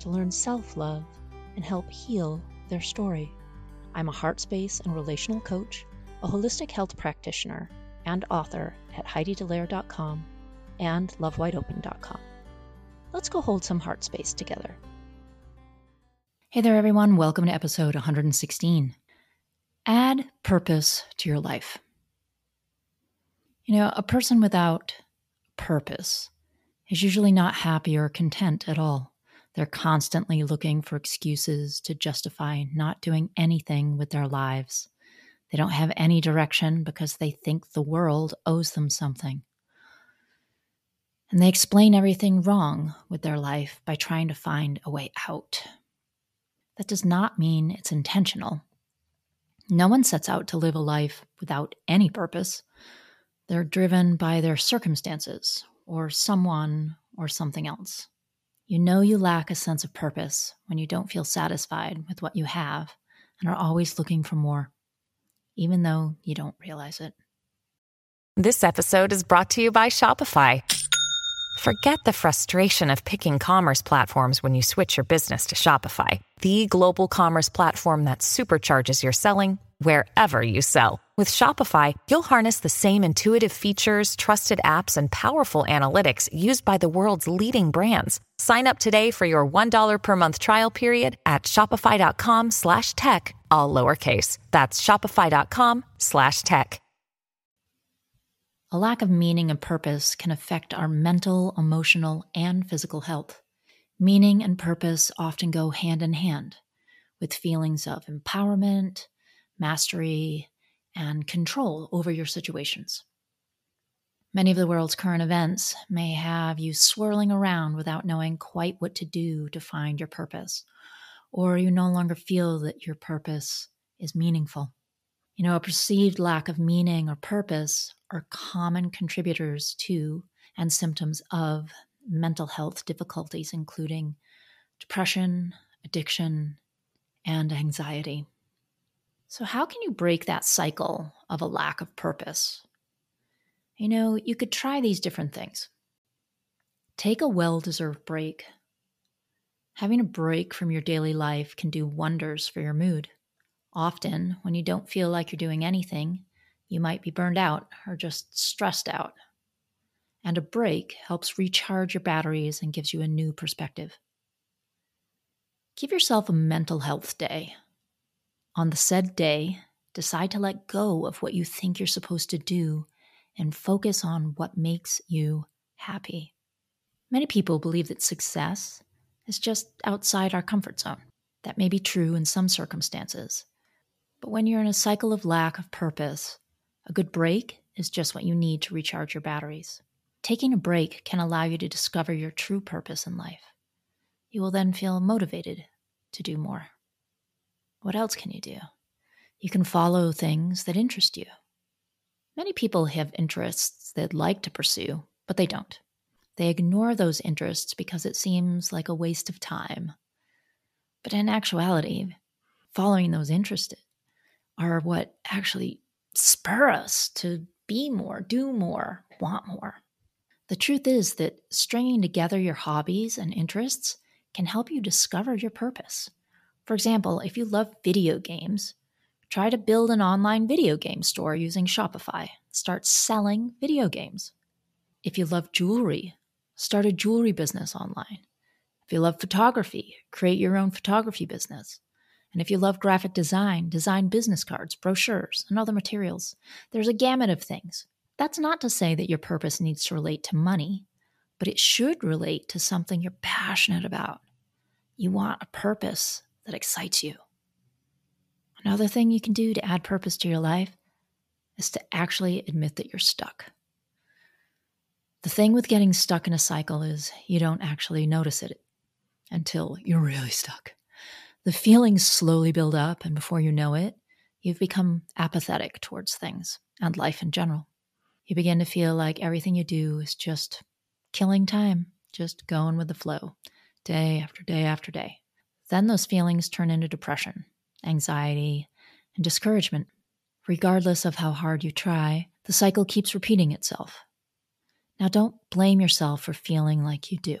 to learn self love and help heal their story. I'm a heart space and relational coach, a holistic health practitioner, and author at HeidiDallaire.com and LoveWideOpen.com. Let's go hold some heart space together. Hey there, everyone. Welcome to episode 116. Add purpose to your life. You know, a person without purpose is usually not happy or content at all. They're constantly looking for excuses to justify not doing anything with their lives. They don't have any direction because they think the world owes them something. And they explain everything wrong with their life by trying to find a way out. That does not mean it's intentional. No one sets out to live a life without any purpose. They're driven by their circumstances or someone or something else. You know you lack a sense of purpose when you don't feel satisfied with what you have and are always looking for more, even though you don't realize it. This episode is brought to you by Shopify. Forget the frustration of picking commerce platforms when you switch your business to Shopify, the global commerce platform that supercharges your selling wherever you sell. With Shopify, you'll harness the same intuitive features, trusted apps, and powerful analytics used by the world's leading brands. Sign up today for your $1 per month trial period at shopify.com slash tech, all lowercase. That's shopify.com slash tech. A lack of meaning and purpose can affect our mental, emotional, and physical health. Meaning and purpose often go hand in hand with feelings of empowerment, mastery, and control over your situations. Many of the world's current events may have you swirling around without knowing quite what to do to find your purpose, or you no longer feel that your purpose is meaningful. You know, a perceived lack of meaning or purpose are common contributors to and symptoms of mental health difficulties, including depression, addiction, and anxiety. So, how can you break that cycle of a lack of purpose? You know, you could try these different things. Take a well deserved break. Having a break from your daily life can do wonders for your mood. Often, when you don't feel like you're doing anything, you might be burned out or just stressed out. And a break helps recharge your batteries and gives you a new perspective. Give yourself a mental health day on the said day, decide to let go of what you think you're supposed to do and focus on what makes you happy. Many people believe that success is just outside our comfort zone. That may be true in some circumstances. But when you're in a cycle of lack of purpose, a good break is just what you need to recharge your batteries. Taking a break can allow you to discover your true purpose in life. You will then feel motivated to do more. What else can you do? You can follow things that interest you. Many people have interests they'd like to pursue, but they don't. They ignore those interests because it seems like a waste of time. But in actuality, following those interests are what actually spur us to be more, do more, want more. The truth is that stringing together your hobbies and interests can help you discover your purpose. For example, if you love video games, try to build an online video game store using Shopify. Start selling video games. If you love jewelry, start a jewelry business online. If you love photography, create your own photography business. And if you love graphic design, design business cards, brochures, and other materials. There's a gamut of things. That's not to say that your purpose needs to relate to money, but it should relate to something you're passionate about. You want a purpose that excites you. Another thing you can do to add purpose to your life is to actually admit that you're stuck. The thing with getting stuck in a cycle is you don't actually notice it until you're really stuck. The feelings slowly build up, and before you know it, you've become apathetic towards things and life in general. You begin to feel like everything you do is just killing time, just going with the flow, day after day after day. Then those feelings turn into depression, anxiety, and discouragement. Regardless of how hard you try, the cycle keeps repeating itself. Now, don't blame yourself for feeling like you do,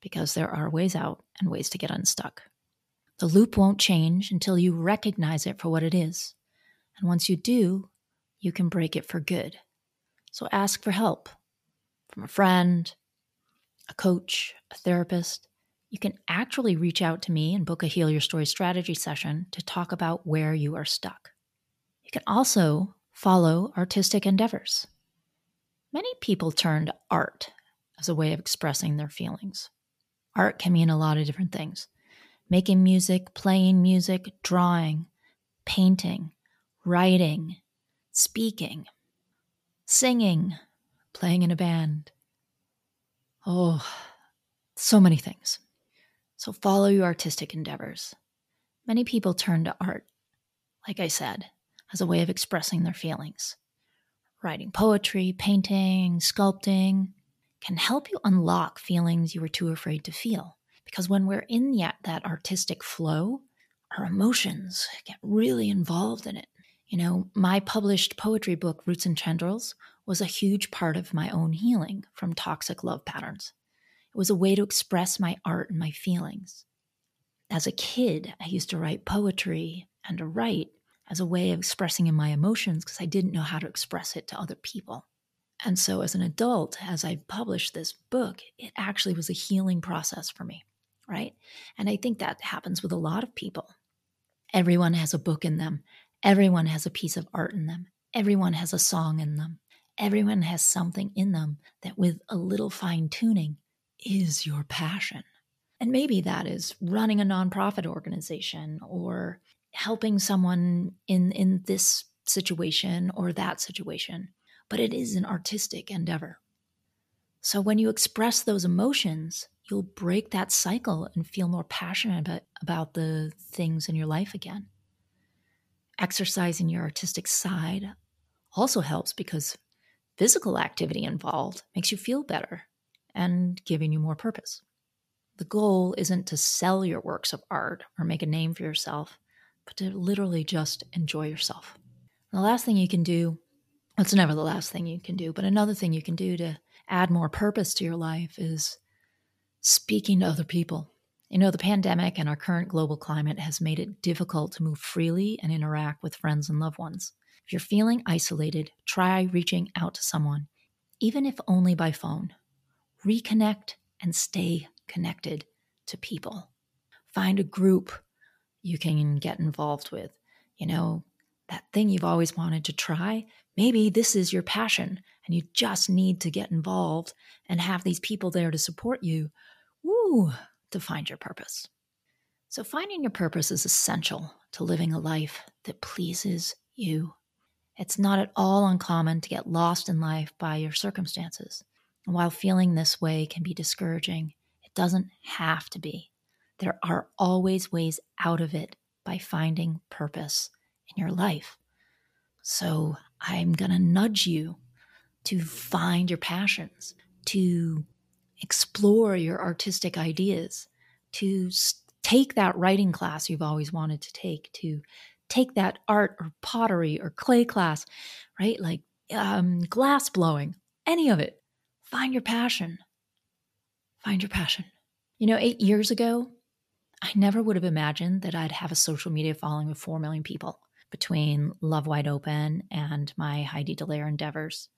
because there are ways out and ways to get unstuck. The loop won't change until you recognize it for what it is. And once you do, you can break it for good. So ask for help from a friend, a coach, a therapist. You can actually reach out to me and book a Heal Your Story strategy session to talk about where you are stuck. You can also follow artistic endeavors. Many people turn to art as a way of expressing their feelings. Art can mean a lot of different things making music, playing music, drawing, painting, writing, speaking, singing, playing in a band. Oh, so many things. So follow your artistic endeavors. Many people turn to art, like I said, as a way of expressing their feelings. Writing poetry, painting, sculpting can help you unlock feelings you were too afraid to feel. Because when we're in that, that artistic flow, our emotions get really involved in it. You know, my published poetry book, Roots and Tendrils, was a huge part of my own healing from toxic love patterns. It was a way to express my art and my feelings. As a kid, I used to write poetry and to write as a way of expressing in my emotions because I didn't know how to express it to other people. And so, as an adult, as I published this book, it actually was a healing process for me, right? And I think that happens with a lot of people. Everyone has a book in them, everyone has a piece of art in them, everyone has a song in them, everyone has something in them that, with a little fine tuning, is your passion. And maybe that is running a nonprofit organization or helping someone in in this situation or that situation but it is an artistic endeavor. So when you express those emotions you'll break that cycle and feel more passionate about, about the things in your life again. Exercising your artistic side also helps because physical activity involved makes you feel better and giving you more purpose the goal isn't to sell your works of art or make a name for yourself but to literally just enjoy yourself. The last thing you can do, it's never the last thing you can do, but another thing you can do to add more purpose to your life is speaking to other people. You know, the pandemic and our current global climate has made it difficult to move freely and interact with friends and loved ones. If you're feeling isolated, try reaching out to someone, even if only by phone. Reconnect and stay connected to people. Find a group you can get involved with. You know, that thing you've always wanted to try, maybe this is your passion and you just need to get involved and have these people there to support you, woo, to find your purpose. So, finding your purpose is essential to living a life that pleases you. It's not at all uncommon to get lost in life by your circumstances. And while feeling this way can be discouraging, it doesn't have to be. There are always ways out of it by finding purpose in your life. So I'm going to nudge you to find your passions, to explore your artistic ideas, to take that writing class you've always wanted to take, to take that art or pottery or clay class, right? Like um, glass blowing, any of it. Find your passion. Find your passion. You know, eight years ago, I never would have imagined that I'd have a social media following of 4 million people between Love Wide Open and my Heidi Dallaire endeavors,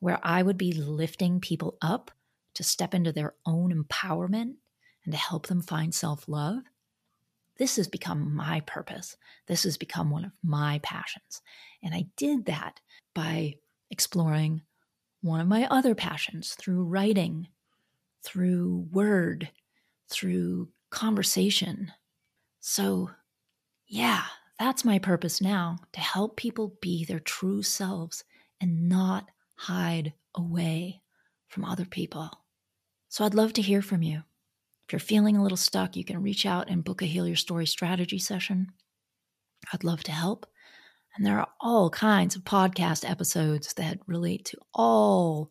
where I would be lifting people up to step into their own empowerment and to help them find self love. This has become my purpose. This has become one of my passions. And I did that by exploring one of my other passions through writing, through word, through conversation. So, yeah, that's my purpose now to help people be their true selves and not hide away from other people. So, I'd love to hear from you. If you're feeling a little stuck, you can reach out and book a Heal Your Story strategy session. I'd love to help. And there are all kinds of podcast episodes that relate to all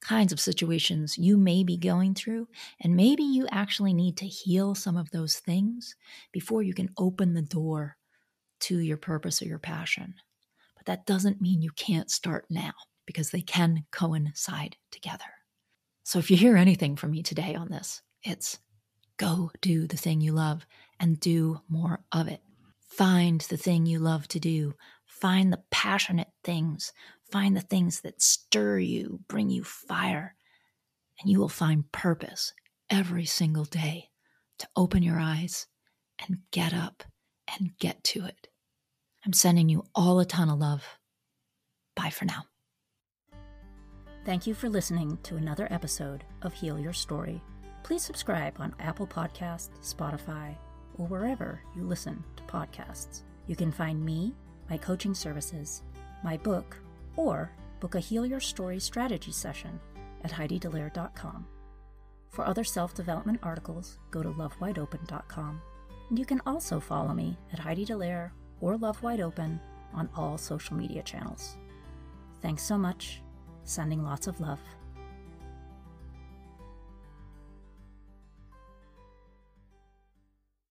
kinds of situations you may be going through. And maybe you actually need to heal some of those things before you can open the door to your purpose or your passion. But that doesn't mean you can't start now because they can coincide together. So if you hear anything from me today on this, it's go do the thing you love and do more of it. Find the thing you love to do. Find the passionate things. Find the things that stir you, bring you fire, and you will find purpose every single day to open your eyes and get up and get to it. I'm sending you all a ton of love. Bye for now. Thank you for listening to another episode of Heal Your Story. Please subscribe on Apple Podcasts, Spotify, or wherever you listen to podcasts. You can find me, my coaching services, my book, or book a Heal Your Story strategy session at HeidiDallaire.com. For other self development articles, go to lovewideopen.com. And you can also follow me at Heidi Dallaire or Love Wide Open on all social media channels. Thanks so much. Sending lots of love.